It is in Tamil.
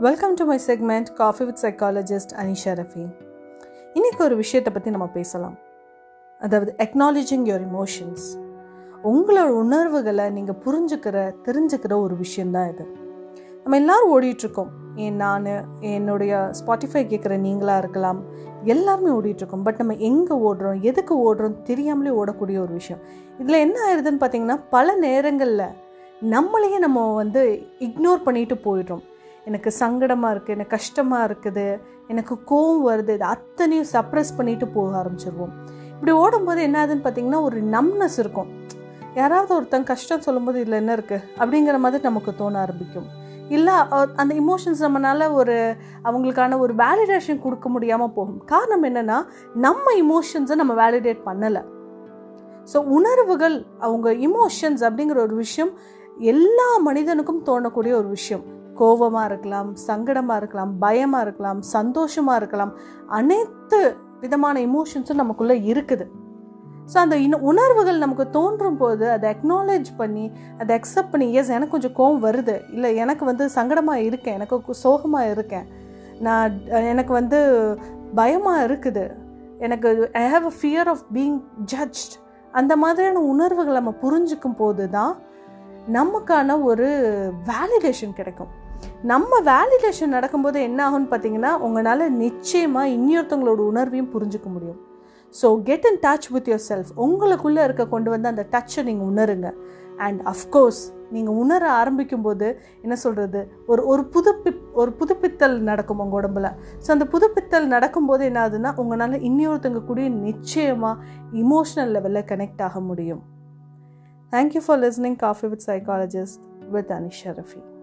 Welcome to my segment coffee with psychologist Anisha Rafi இன்றைக்கி ஒரு விஷயத்தை பற்றி நம்ம பேசலாம். அதாவது எக்னாலஜிங் யுவர் இமோஷன்ஸ் உங்களோட உணர்வுகளை நீங்கள் புரிஞ்சுக்கிற தெரிஞ்சுக்கிற ஒரு விஷயந்தான் இது. நம்ம எல்லாரும் ஓடிட்டுருக்கோம். ஏன் நான் என்னுடைய ஸ்பாட்டிஃபை கேட்குற நீங்களாக இருக்கலாம். எல்லாருமே ஓடிட்டுருக்கோம். பட் நம்ம எங்கே ஓடுறோம்? எதுக்கு ஓடுறோம்? தெரியாமலே ஓடக்கூடிய ஒரு விஷயம். இதில் என்ன ஆயிடுதுன்னு பார்த்தீங்கன்னா பல நேரங்களில் நம்மளையே நம்ம வந்து இக்னோர் பண்ணிட்டு போயிடுறோம். எனக்கு சங்கடமாக இருக்குது எனக்கு கஷ்டமாக இருக்குது எனக்கு கோவம் வருது இது அத்தனையும் சப்ரஸ் பண்ணிட்டு போக ஆரம்பிச்சிருவோம். இப்படி ஓடும்போது என்னாதுன்னு பார்த்தீங்கன்னா ஒரு நம்னஸ் இருக்கும். யாராவது ஒருத்தங்க கஷ்டம் சொல்லும்போது இதில் என்ன இருக்குது அப்படிங்கிற மாதிரி நமக்கு தோண ஆரம்பிக்கும். இல்லை அந்த இமோஷன்ஸ் நம்மளால் ஒரு அவங்களுக்கான ஒரு வேலிடேஷன் கொடுக்க முடியாமல் போகும். காரணம் என்னென்னா நம்ம இமோஷன்ஸை நம்ம வேலிடேட் பண்ணலை. ஸோ உணர்வுகள் அவங்க இமோஷன்ஸ் அப்படிங்கிற ஒரு விஷயம் எல்லா மனிதனுக்கும் தோணக்கூடிய ஒரு விஷயம். கோபமாக இருக்கலாம் சங்கடமாக இருக்கலாம் பயமாக இருக்கலாம் சந்தோஷமாக இருக்கலாம். அனைத்து விதமான இமோஷன்ஸும் நமக்குள்ளே இருக்குது. ஸோ அந்த இன உணர்வுகள் நமக்கு தோன்றும் போது அதை அக்னாலேஜ் பண்ணி அதை அக்செப்ட் பண்ணி எஸ் எனக்கு கொஞ்சம் கோவம் வருது. இல்லை எனக்கு வந்து சங்கடமாக இருக்கேன் எனக்கு சோகமாக இருக்கேன். நான் எனக்கு வந்து பயமாக இருக்குது. எனக்கு I have a fear of being judged அந்த மாதிரியான உணர்வுகளை நம்ம புரிஞ்சுக்கும் போது தான் நமக்கான ஒரு வேலிடேஷன் கிடைக்கும். நம்ம வேலிடேஷன் நடக்கும்போது என்ன ஆகும்னு பார்த்தீங்கன்னா உங்களால் நிச்சயமாக இன்னொருத்தவங்களோட உணர்வையும் புரிஞ்சுக்க முடியும். So get in touch with yourself உங்களுக்குள்ளே இருக்க கொண்டு வந்து அந்த டச்சை நீங்கள் உணருங்க. அண்ட் அஃப்கோர்ஸ் நீங்கள் உணர ஆரம்பிக்கும் போது என்ன சொல்கிறது ஒரு ஒரு புதுப்பி ஒரு புதுப்பித்தல் நடக்கும் உங்கள் உடம்புல. ஸோ அந்த புதுப்பித்தல் நடக்கும்போது என்ன ஆகுதுன்னா உங்களால் இன்னொருத்தங்க கூடயும் நிச்சயமாக இமோஷனல் லெவலில் கனெக்ட் ஆக முடியும். Thank you for listening Coffee with Psychologist with Anish Sharafi.